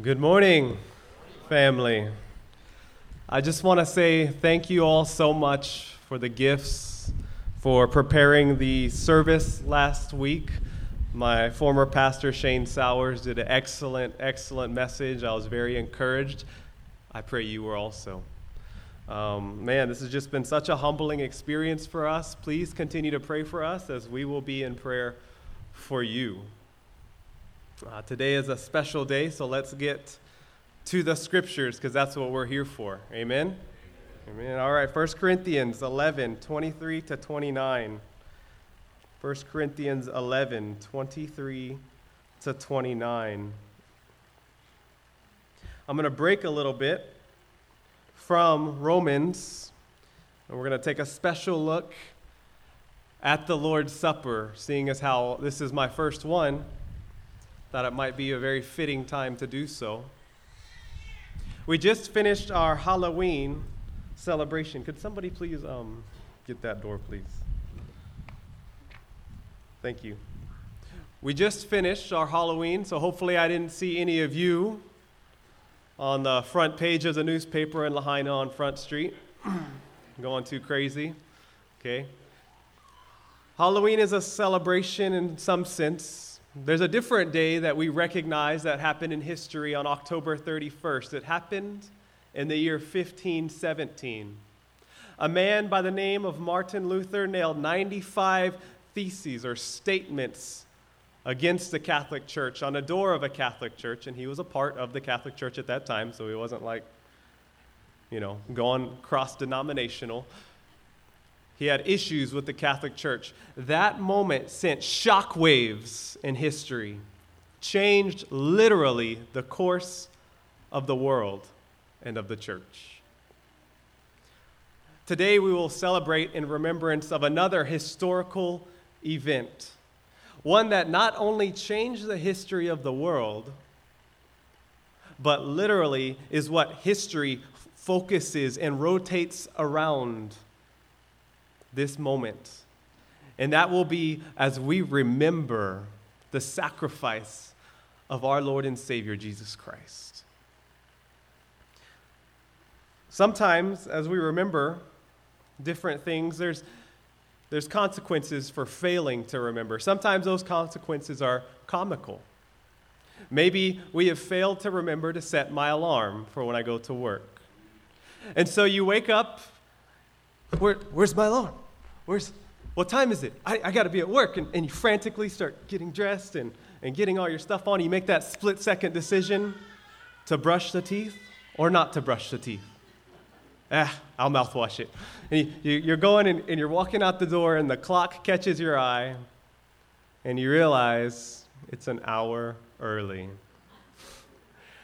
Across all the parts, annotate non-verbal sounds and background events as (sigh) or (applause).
Good morning, family. I just want to say thank you all so much for the gifts, for preparing the service last week. My former pastor, Shane Sowers, did an excellent, excellent message. I was very encouraged. I pray you were also. Um, man, this has just been such a humbling experience for us. Please continue to pray for us as we will be in prayer for you. Uh, today is a special day, so let's get to the scriptures because that's what we're here for. Amen? Amen. All right, 1 Corinthians 11, 23 to 29. 1 Corinthians 11, 23 to 29. I'm going to break a little bit from Romans, and we're going to take a special look at the Lord's Supper, seeing as how this is my first one thought it might be a very fitting time to do so. We just finished our Halloween celebration. Could somebody please um, get that door, please? Thank you. We just finished our Halloween, so hopefully I didn't see any of you on the front page of the newspaper in Lahaina on Front Street (clears throat) going too crazy. Okay. Halloween is a celebration in some sense there's a different day that we recognize that happened in history on October 31st. It happened in the year 1517. A man by the name of Martin Luther nailed 95 theses or statements against the Catholic Church on a door of a Catholic church, and he was a part of the Catholic Church at that time, so he wasn't like, you know, going cross denominational. He had issues with the Catholic Church. That moment sent shockwaves in history, changed literally the course of the world and of the church. Today, we will celebrate in remembrance of another historical event, one that not only changed the history of the world, but literally is what history focuses and rotates around this moment. And that will be as we remember the sacrifice of our Lord and Savior, Jesus Christ. Sometimes, as we remember different things, there's, there's consequences for failing to remember. Sometimes those consequences are comical. Maybe we have failed to remember to set my alarm for when I go to work. And so you wake up, Where, where's my alarm? Where's, what time is it? I, I got to be at work. And, and you frantically start getting dressed and, and getting all your stuff on. You make that split second decision to brush the teeth or not to brush the teeth. Ah, I'll mouthwash it. And you, you're going and, and you're walking out the door, and the clock catches your eye, and you realize it's an hour early.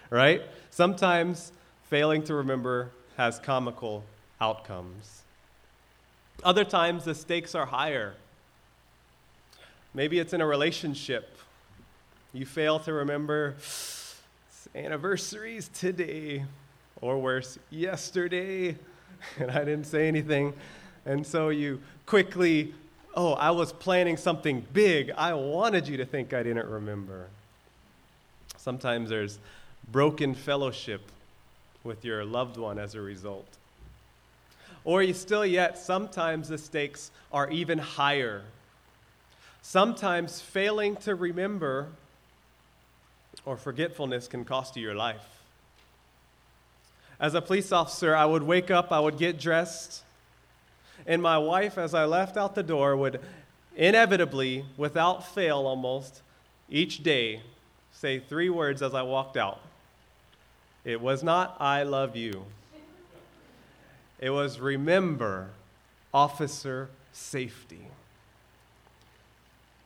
Right? Sometimes failing to remember has comical outcomes. Other times, the stakes are higher. Maybe it's in a relationship. You fail to remember anniversaries today, or worse, yesterday, (laughs) and I didn't say anything. And so you quickly, oh, I was planning something big. I wanted you to think I didn't remember. Sometimes there's broken fellowship with your loved one as a result. Or you still yet, sometimes the stakes are even higher. Sometimes failing to remember or forgetfulness can cost you your life. As a police officer, I would wake up, I would get dressed, and my wife, as I left out the door, would inevitably, without fail almost, each day say three words as I walked out. It was not, I love you. It was remember officer safety.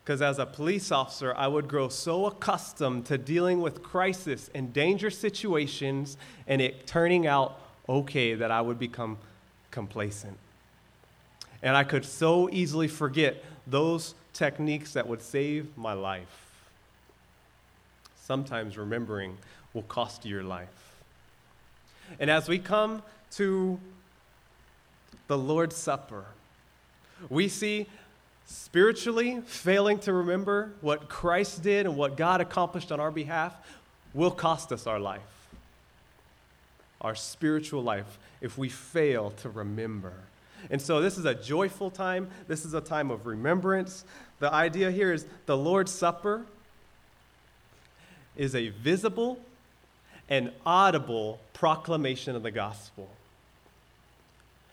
Because as a police officer, I would grow so accustomed to dealing with crisis and danger situations and it turning out okay that I would become complacent. And I could so easily forget those techniques that would save my life. Sometimes remembering will cost you your life. And as we come to the Lord's Supper. We see spiritually failing to remember what Christ did and what God accomplished on our behalf. will cost us our life, our spiritual life, if we fail to remember. And so, this is a joyful time. This is a time of remembrance. The idea here is the Lord's Supper is a visible and audible proclamation of the gospel.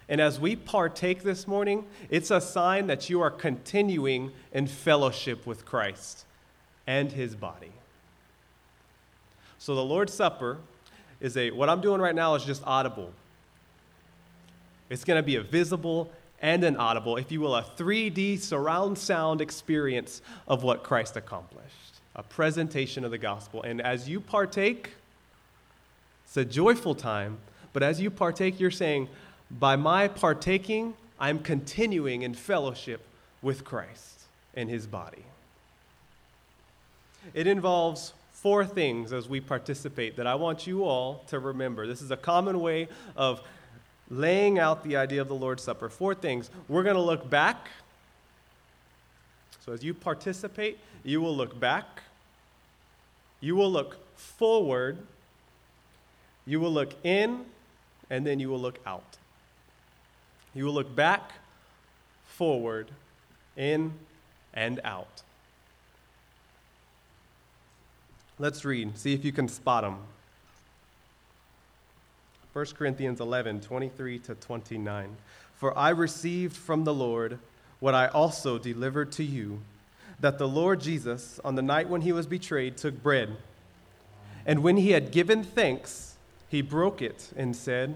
And as we partake this morning, it's a sign that you are continuing in fellowship with Christ and his body. So the Lord's Supper is a, what I'm doing right now is just audible. It's going to be a visible and an audible, if you will, a 3D surround sound experience of what Christ accomplished, a presentation of the gospel. And as you partake, it's a joyful time, but as you partake, you're saying, by my partaking, I'm continuing in fellowship with Christ and his body. It involves four things as we participate that I want you all to remember. This is a common way of laying out the idea of the Lord's Supper. Four things. We're going to look back. So as you participate, you will look back, you will look forward, you will look in, and then you will look out. You will look back, forward, in, and out. Let's read, see if you can spot them. 1 Corinthians 11, 23 to 29. For I received from the Lord what I also delivered to you that the Lord Jesus, on the night when he was betrayed, took bread. And when he had given thanks, he broke it and said,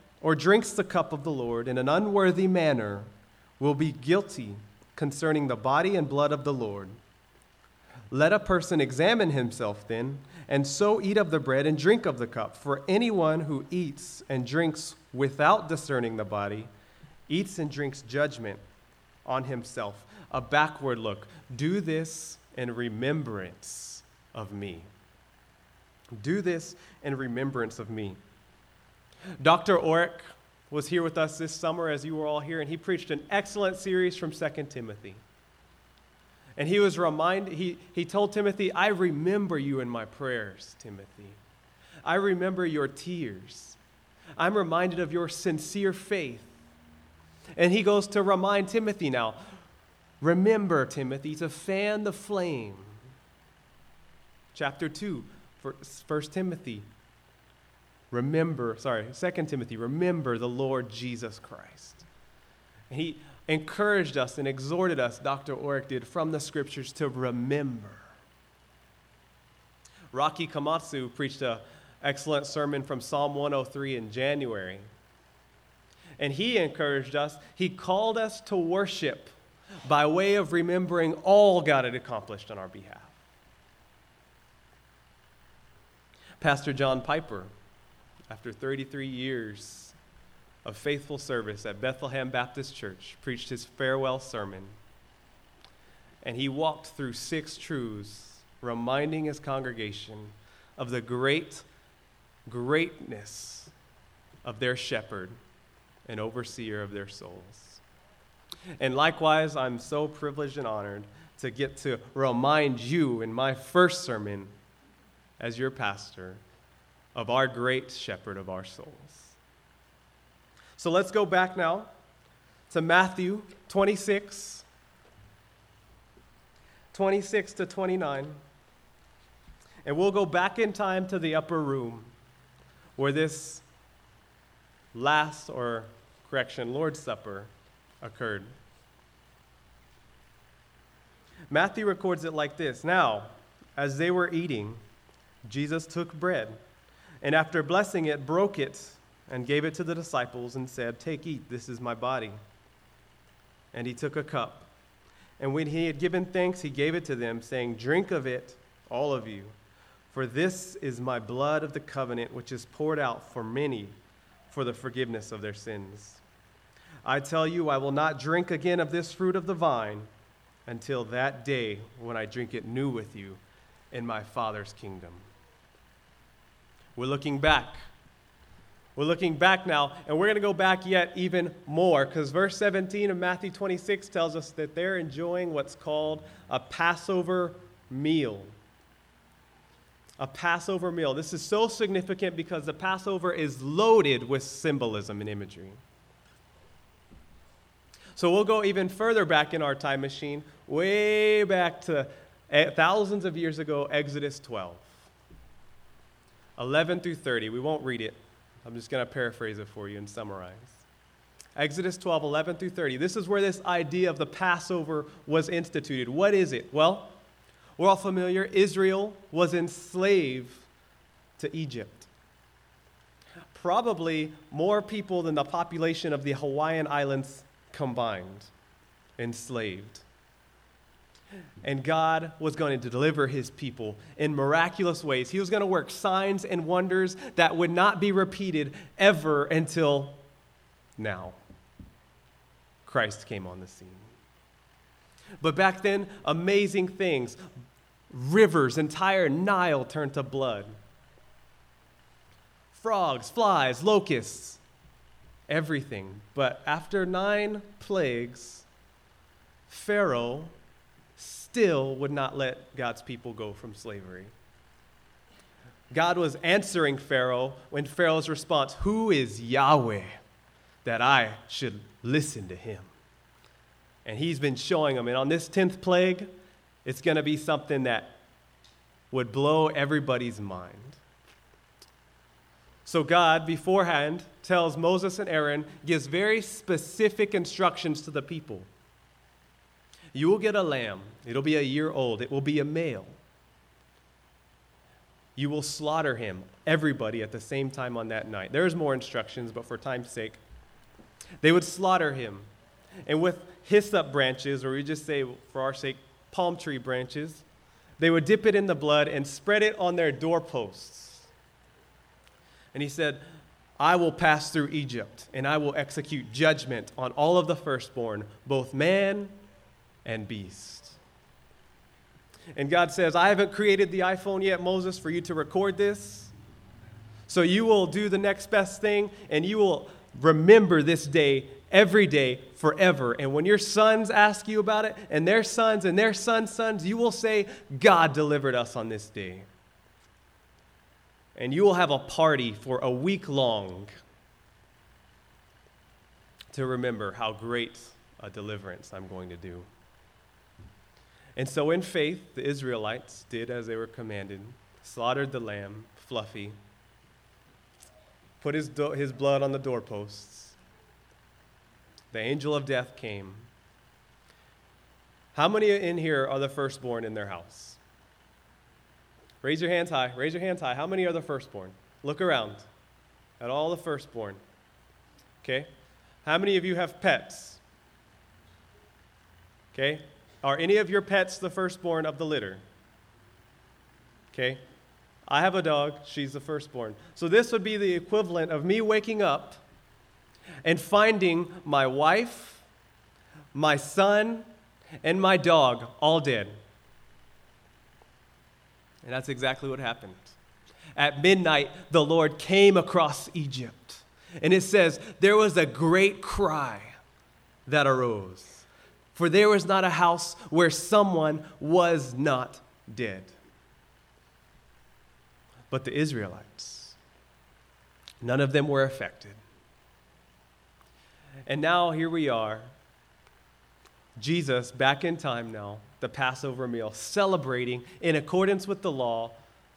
or drinks the cup of the Lord in an unworthy manner will be guilty concerning the body and blood of the Lord. Let a person examine himself then, and so eat of the bread and drink of the cup. For anyone who eats and drinks without discerning the body eats and drinks judgment on himself. A backward look. Do this in remembrance of me. Do this in remembrance of me. Dr. Orick was here with us this summer as you were all here, and he preached an excellent series from 2 Timothy. And he was reminded, he, he told Timothy, I remember you in my prayers, Timothy. I remember your tears. I'm reminded of your sincere faith. And he goes to remind Timothy now remember, Timothy, to fan the flame. Chapter 2, 1 Timothy. Remember, sorry, 2 Timothy, remember the Lord Jesus Christ. He, encouraged us and exhorted us, Dr. Orick did, from the scriptures to remember. Rocky Komatsu preached an excellent sermon from Psalm 103 in January. And he encouraged us, he called us to worship by way of remembering all God had accomplished on our behalf. Pastor John Piper, after 33 years of faithful service at Bethlehem Baptist Church, preached his farewell sermon. And he walked through six truths, reminding his congregation of the great greatness of their shepherd and overseer of their souls. And likewise, I'm so privileged and honored to get to remind you in my first sermon as your pastor of our great shepherd of our souls. So let's go back now to Matthew 26, 26 to 29. And we'll go back in time to the upper room where this last, or correction, Lord's Supper occurred. Matthew records it like this Now, as they were eating, Jesus took bread, and after blessing it, broke it and gave it to the disciples and said, Take, eat, this is my body. And he took a cup. And when he had given thanks, he gave it to them, saying, Drink of it, all of you, For this is my blood of the covenant, which is poured out for many for the forgiveness of their sins. I tell you, I will not drink again of this fruit of the vine until that day when I drink it new with you in my Father's kingdom. We're looking back. We're looking back now, and we're going to go back yet even more because verse 17 of Matthew 26 tells us that they're enjoying what's called a Passover meal a Passover meal. This is so significant because the Passover is loaded with symbolism and imagery. So we'll go even further back in our time machine, way back to eh, thousands of years ago, Exodus 12. 11 through 30. We won't read it. I'm just going to paraphrase it for you and summarize. Exodus 12, 11 through 30. This is where this idea of the Passover was instituted. What is it? Well, we're all familiar. Israel was enslaved to Egypt. Probably more people than the population of the Hawaiian Islands combined, enslaved. And God was going to deliver his people in miraculous ways. He was going to work signs and wonders that would not be repeated ever until now. Christ came on the scene. But back then, amazing things rivers, entire Nile turned to blood. Frogs, flies, locusts, everything. But after nine plagues, Pharaoh still would not let God's people go from slavery. God was answering Pharaoh when Pharaoh's response, Who is Yahweh that I should listen to him? And he's been showing them. And on this 10th plague, it's going to be something that would blow everybody's mind. So, God beforehand tells Moses and Aaron, gives very specific instructions to the people. You will get a lamb, it'll be a year old, it will be a male. You will slaughter him, everybody, at the same time on that night. There's more instructions, but for time's sake, they would slaughter him. And with hyssop branches, or we just say, for our sake, palm tree branches. They would dip it in the blood and spread it on their doorposts. And he said, I will pass through Egypt, and I will execute judgment on all of the firstborn, both man and beast. And God says, I haven't created the iPhone yet, Moses, for you to record this. So you will do the next best thing, and you will remember this day every day forever. And when your sons ask you about it, and their sons and their sons' sons, you will say, God delivered us on this day. And you will have a party for a week long to remember how great a deliverance I'm going to do. And so, in faith, the Israelites did as they were commanded, slaughtered the lamb, Fluffy, put his, do- his blood on the doorposts the angel of death came. How many in here are the firstborn in their house? Raise your hands high. Raise your hands high. How many are the firstborn? Look around at all the firstborn. Okay? How many of you have pets? Okay? Are any of your pets the firstborn of the litter? Okay? I have a dog. She's the firstborn. So this would be the equivalent of me waking up and finding my wife, my son, and my dog all dead. And that's exactly what happened. At midnight, the Lord came across Egypt. And it says, There was a great cry that arose, for there was not a house where someone was not dead. But the Israelites, none of them were affected. And now here we are, Jesus back in time now, the Passover meal, celebrating in accordance with the law,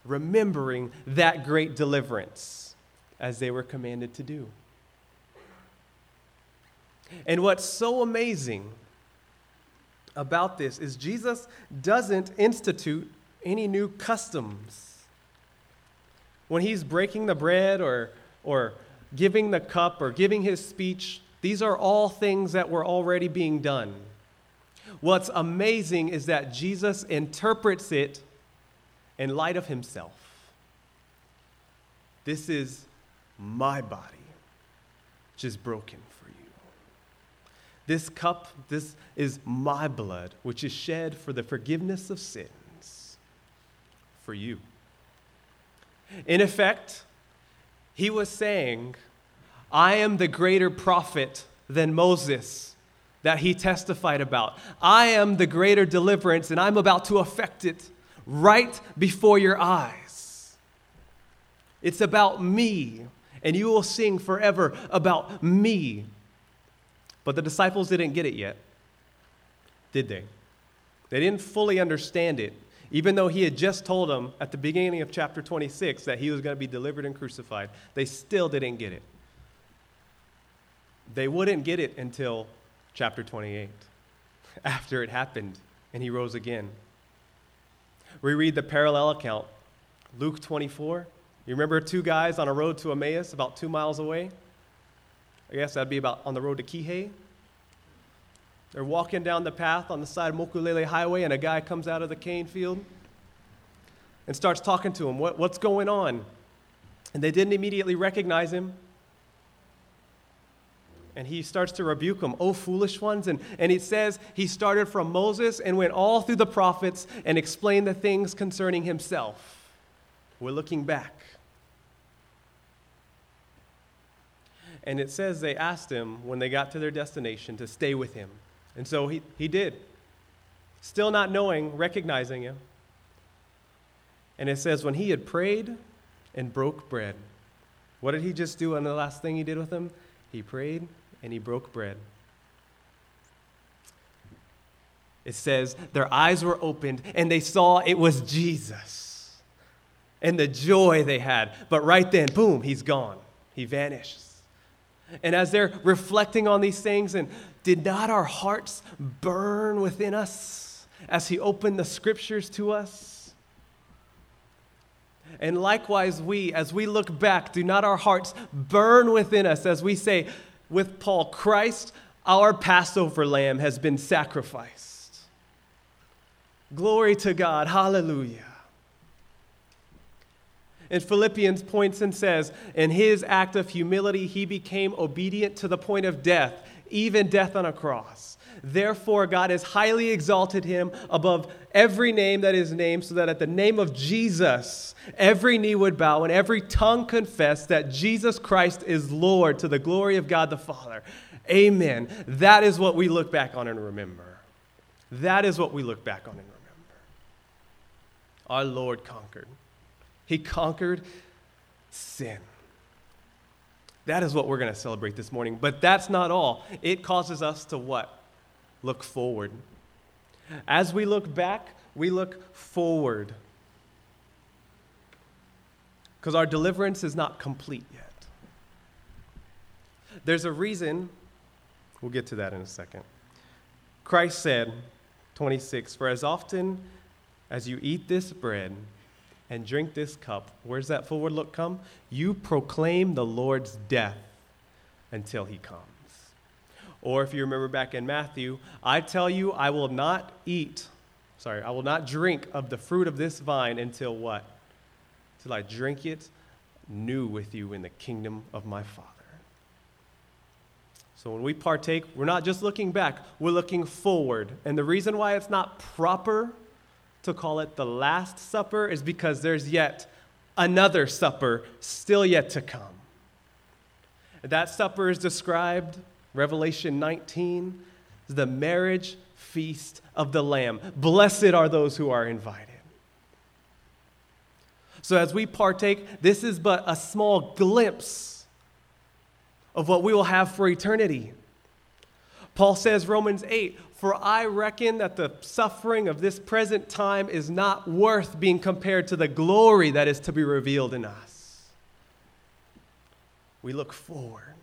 remembering that great deliverance as they were commanded to do. And what's so amazing about this is Jesus doesn't institute any new customs. When he's breaking the bread or, or giving the cup or giving his speech, these are all things that were already being done. What's amazing is that Jesus interprets it in light of himself. This is my body, which is broken. This cup, this is my blood, which is shed for the forgiveness of sins for you. In effect, he was saying, I am the greater prophet than Moses that he testified about. I am the greater deliverance, and I'm about to effect it right before your eyes. It's about me, and you will sing forever about me. But the disciples didn't get it yet, did they? They didn't fully understand it, even though he had just told them at the beginning of chapter 26 that he was going to be delivered and crucified. They still didn't get it. They wouldn't get it until chapter 28, after it happened and he rose again. We read the parallel account, Luke 24. You remember two guys on a road to Emmaus, about two miles away? I guess that'd be about on the road to Kihei. They're walking down the path on the side of Mokulele Highway, and a guy comes out of the cane field and starts talking to him. What, what's going on? And they didn't immediately recognize him. And he starts to rebuke them, oh, foolish ones. And, and he says he started from Moses and went all through the prophets and explained the things concerning himself. We're looking back. And it says they asked him when they got to their destination to stay with him. And so he, he did, still not knowing, recognizing him. And it says when he had prayed and broke bread, what did he just do on the last thing he did with them? He prayed and he broke bread. It says their eyes were opened and they saw it was Jesus and the joy they had. But right then, boom, he's gone. He vanishes. And as they're reflecting on these things, and did not our hearts burn within us as he opened the scriptures to us? And likewise, we, as we look back, do not our hearts burn within us as we say, with Paul, Christ, our Passover lamb, has been sacrificed. Glory to God. Hallelujah. And Philippians points and says, In his act of humility, he became obedient to the point of death, even death on a cross. Therefore, God has highly exalted him above every name that is named, so that at the name of Jesus, every knee would bow and every tongue confess that Jesus Christ is Lord to the glory of God the Father. Amen. That is what we look back on and remember. That is what we look back on and remember. Our Lord conquered, He conquered sin. That is what we're going to celebrate this morning. But that's not all. It causes us to what? look forward. As we look back, we look forward. Because our deliverance is not complete yet. There's a reason, we'll get to that in a second. Christ said, 26, For as often as you eat this bread and drink this cup, where's that forward look come? You proclaim the Lord's death until he comes. Or if you remember back in Matthew, I tell you, I will not eat, sorry, I will not drink of the fruit of this vine until what? Till I drink it new with you in the kingdom of my Father. So when we partake, we're not just looking back, we're looking forward. And the reason why it's not proper to call it the Last Supper is because there's yet another supper still yet to come. That supper is described Revelation 19 is the marriage feast of the Lamb. Blessed are those who are invited. So, as we partake, this is but a small glimpse of what we will have for eternity. Paul says, Romans 8, for I reckon that the suffering of this present time is not worth being compared to the glory that is to be revealed in us. We look forward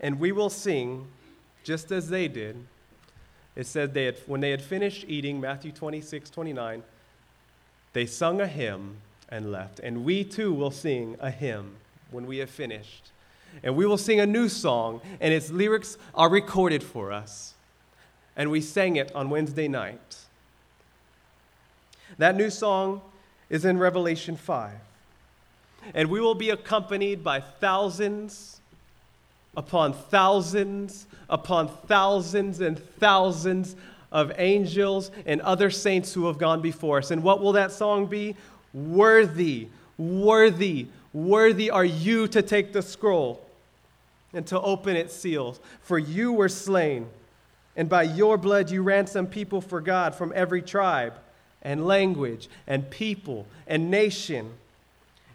and we will sing just as they did. It said they had, when they had finished eating, Matthew 26, 29, they sung a hymn and left. And we too will sing a hymn when we have finished. And we will sing a new song, and its lyrics are recorded for us. And we sang it on Wednesday night. That new song is in Revelation 5. and we will be accompanied by thousands upon thousands upon thousands and thousands of angels and other saints who have gone before us. And what will that song be? Worthy, worthy, worthy are you to take the scroll and to open its seals. For you were slain, and by your blood you ransomed people for God from every tribe and language and people and nation.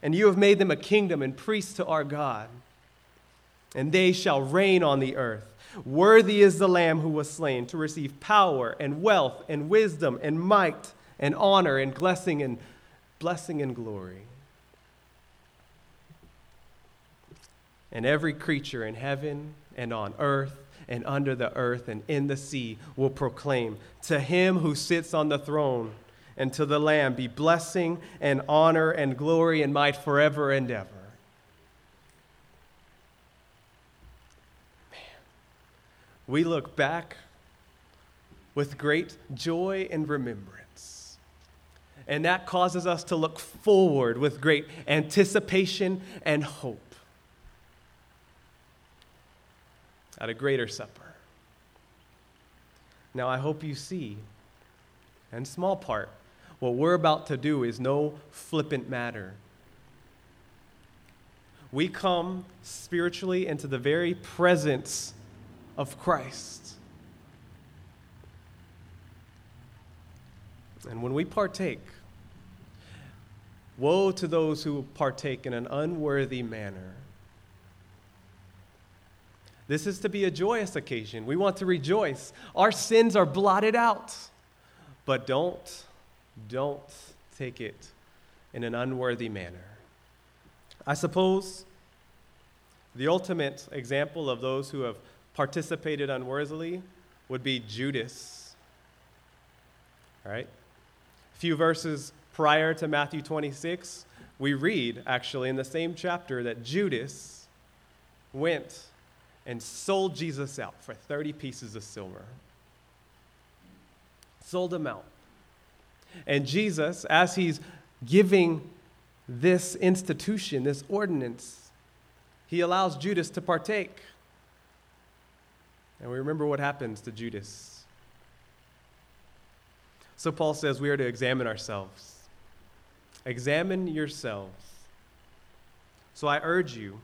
And you have made them a kingdom and priests to our God. And they shall reign on the earth. Worthy is the Lamb who was slain to receive power and wealth and wisdom and might and honor and blessing and blessing and glory. And every creature in heaven and on earth and under the earth and in the sea will proclaim to him who sits on the throne and to the Lamb be blessing and honor and glory and might forever and ever. Man, we look back with great joy and remembrance. And that causes us to look forward with great anticipation and hope at a greater supper. Now, I hope you see, in small part, what we're about to do is no flippant matter. We come spiritually into the very presence of Christ. And when we partake, woe to those who partake in an unworthy manner. This is to be a joyous occasion. We want to rejoice. Our sins are blotted out. But don't don't take it in an unworthy manner. I suppose the ultimate example of those who have participated unworthily would be Judas. All right? A few verses prior to Matthew 26, we read actually in the same chapter that Judas went and sold Jesus out for 30 pieces of silver. Sold him out. And Jesus, as he's giving this institution, this ordinance, he allows Judas to partake. And we remember what happens to Judas. So Paul says we are to examine ourselves. Examine yourselves. So I urge you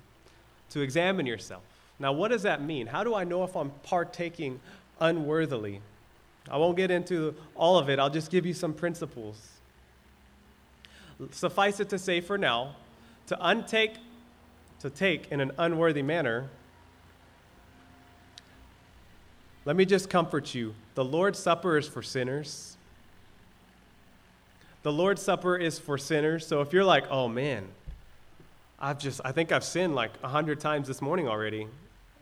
to examine yourself. Now, what does that mean? How do I know if I'm partaking unworthily? I won't get into all of it, I'll just give you some principles. Suffice it to say for now, to untake, to take in an unworthy manner, let me just comfort you. The Lord's Supper is for sinners. The Lord's Supper is for sinners. So if you're like, oh man, I've just, I think I've sinned like a hundred times this morning already.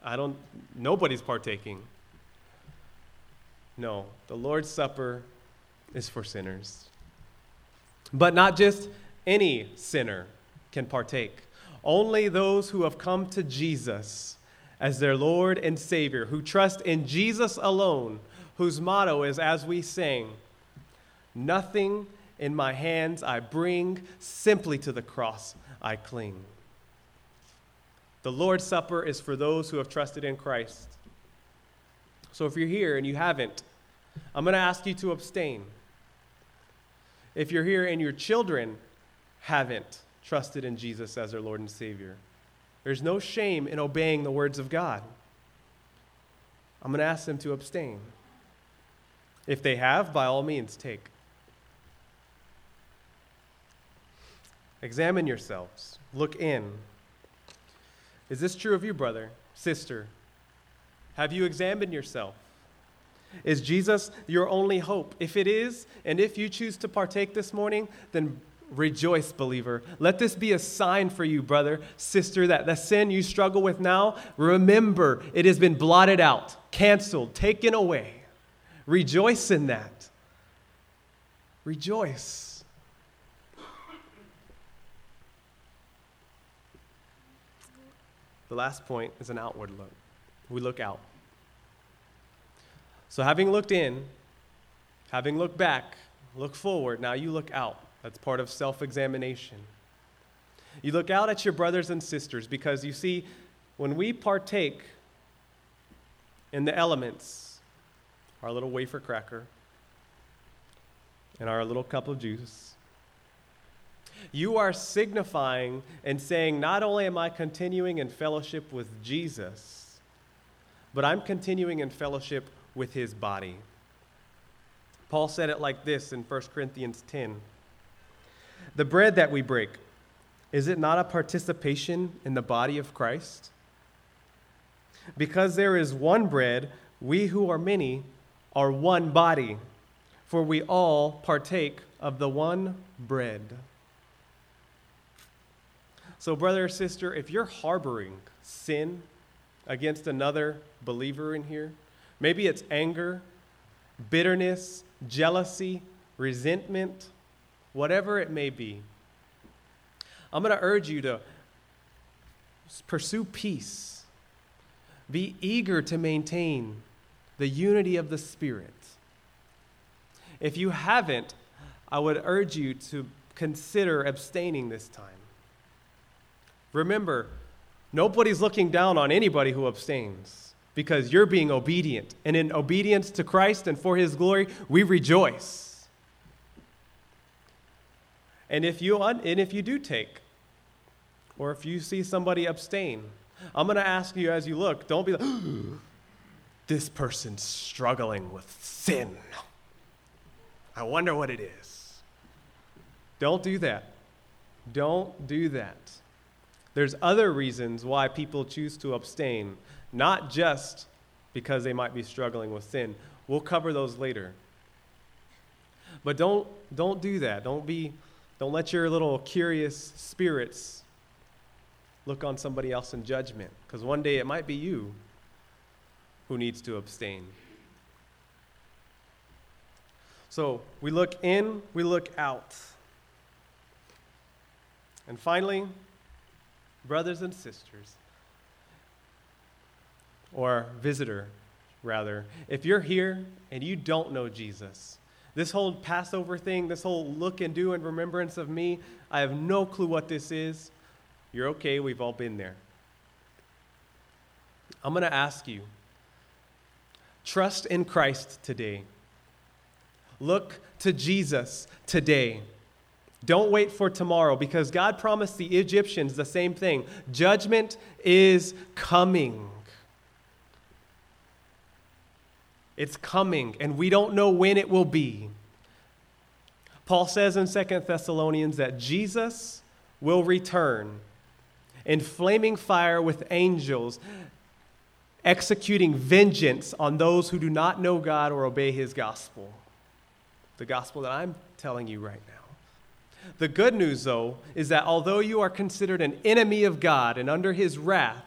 I don't, nobody's partaking. No, the Lord's Supper is for sinners. But not just any sinner can partake. Only those who have come to Jesus as their Lord and Savior, who trust in Jesus alone, whose motto is, as we sing, Nothing in my hands I bring, simply to the cross I cling. The Lord's Supper is for those who have trusted in Christ. So if you're here and you haven't, I'm going to ask you to abstain. If you're here and your children haven't trusted in Jesus as their Lord and Savior, there's no shame in obeying the words of God. I'm going to ask them to abstain. If they have, by all means, take. Examine yourselves. Look in. Is this true of you, brother, sister? Have you examined yourself? Is Jesus your only hope? If it is, and if you choose to partake this morning, then rejoice, believer. Let this be a sign for you, brother, sister, that the sin you struggle with now, remember it has been blotted out, canceled, taken away. Rejoice in that. Rejoice. The last point is an outward look. We look out. So, having looked in, having looked back, look forward, now you look out. That's part of self examination. You look out at your brothers and sisters because you see, when we partake in the elements, our little wafer cracker and our little cup of juice, you are signifying and saying, not only am I continuing in fellowship with Jesus, but I'm continuing in fellowship with his body. Paul said it like this in 1 Corinthians 10 The bread that we break, is it not a participation in the body of Christ? Because there is one bread, we who are many are one body, for we all partake of the one bread. So, brother or sister, if you're harboring sin against another believer in here, maybe it's anger, bitterness, jealousy, resentment, whatever it may be, I'm going to urge you to pursue peace. Be eager to maintain the unity of the Spirit. If you haven't, I would urge you to consider abstaining this time. Remember, nobody's looking down on anybody who abstains because you're being obedient. And in obedience to Christ and for his glory, we rejoice. And if you, un- and if you do take, or if you see somebody abstain, I'm going to ask you as you look, don't be like, (gasps) this person's struggling with sin. I wonder what it is. Don't do that. Don't do that. There's other reasons why people choose to abstain, not just because they might be struggling with sin. We'll cover those later. But don't, don't do that. Don't, be, don't let your little curious spirits look on somebody else in judgment, because one day it might be you who needs to abstain. So we look in, we look out. And finally, brothers and sisters, or visitor, rather, if you're here and you don't know Jesus, this whole Passover thing, this whole look and do and remembrance of me, I have no clue what this is. You're okay, we've all been there. I'm going to ask you trust in Christ today. Look to Jesus today. Don't wait for tomorrow because God promised the Egyptians the same thing. Judgment is coming. It's coming, and we don't know when it will be. Paul says in 2 Thessalonians that Jesus will return in flaming fire with angels, executing vengeance on those who do not know God or obey his gospel. The gospel that I'm telling you right now. The good news, though, is that although you are considered an enemy of God and under his wrath,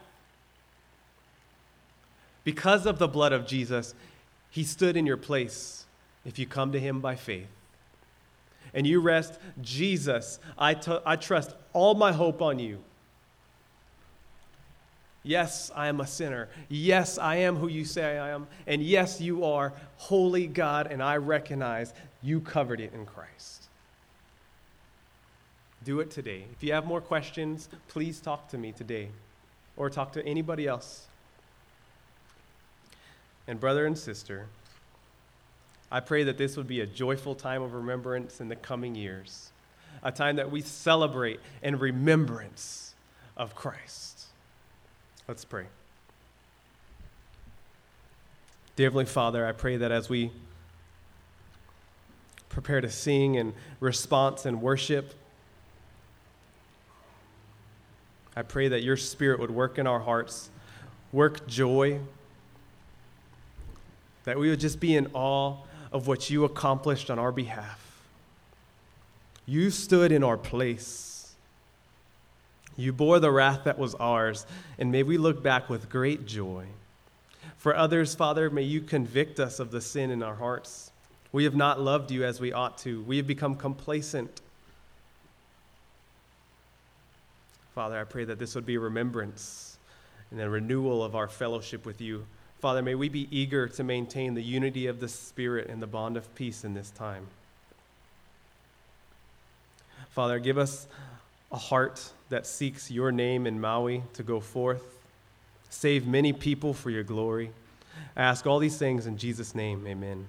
because of the blood of Jesus, he stood in your place if you come to him by faith. And you rest, Jesus, I, t- I trust all my hope on you. Yes, I am a sinner. Yes, I am who you say I am. And yes, you are holy God, and I recognize you covered it in Christ. Do it today. If you have more questions, please talk to me today or talk to anybody else. And, brother and sister, I pray that this would be a joyful time of remembrance in the coming years, a time that we celebrate in remembrance of Christ. Let's pray. Dear Heavenly Father, I pray that as we prepare to sing in response and worship, I pray that your spirit would work in our hearts, work joy, that we would just be in awe of what you accomplished on our behalf. You stood in our place. You bore the wrath that was ours, and may we look back with great joy. For others, Father, may you convict us of the sin in our hearts. We have not loved you as we ought to. We have become complacent. Father, I pray that this would be remembrance and a renewal of our fellowship with you. Father, may we be eager to maintain the unity of the Spirit and the bond of peace in this time. Father, give us a heart that seeks your name in Maui to go forth. Save many people for your glory. I ask all these things in Jesus' name. Amen.